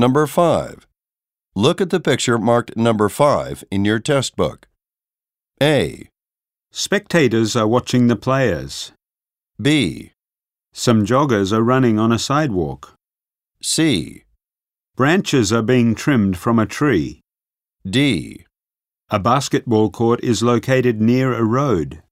Number 5. Look at the picture marked number 5 in your test book. A, Spectators are watching the players. B, Some joggers are running on a sidewalk. C, Branches are being trimmed from a tree. D. A basketball court is located near a road.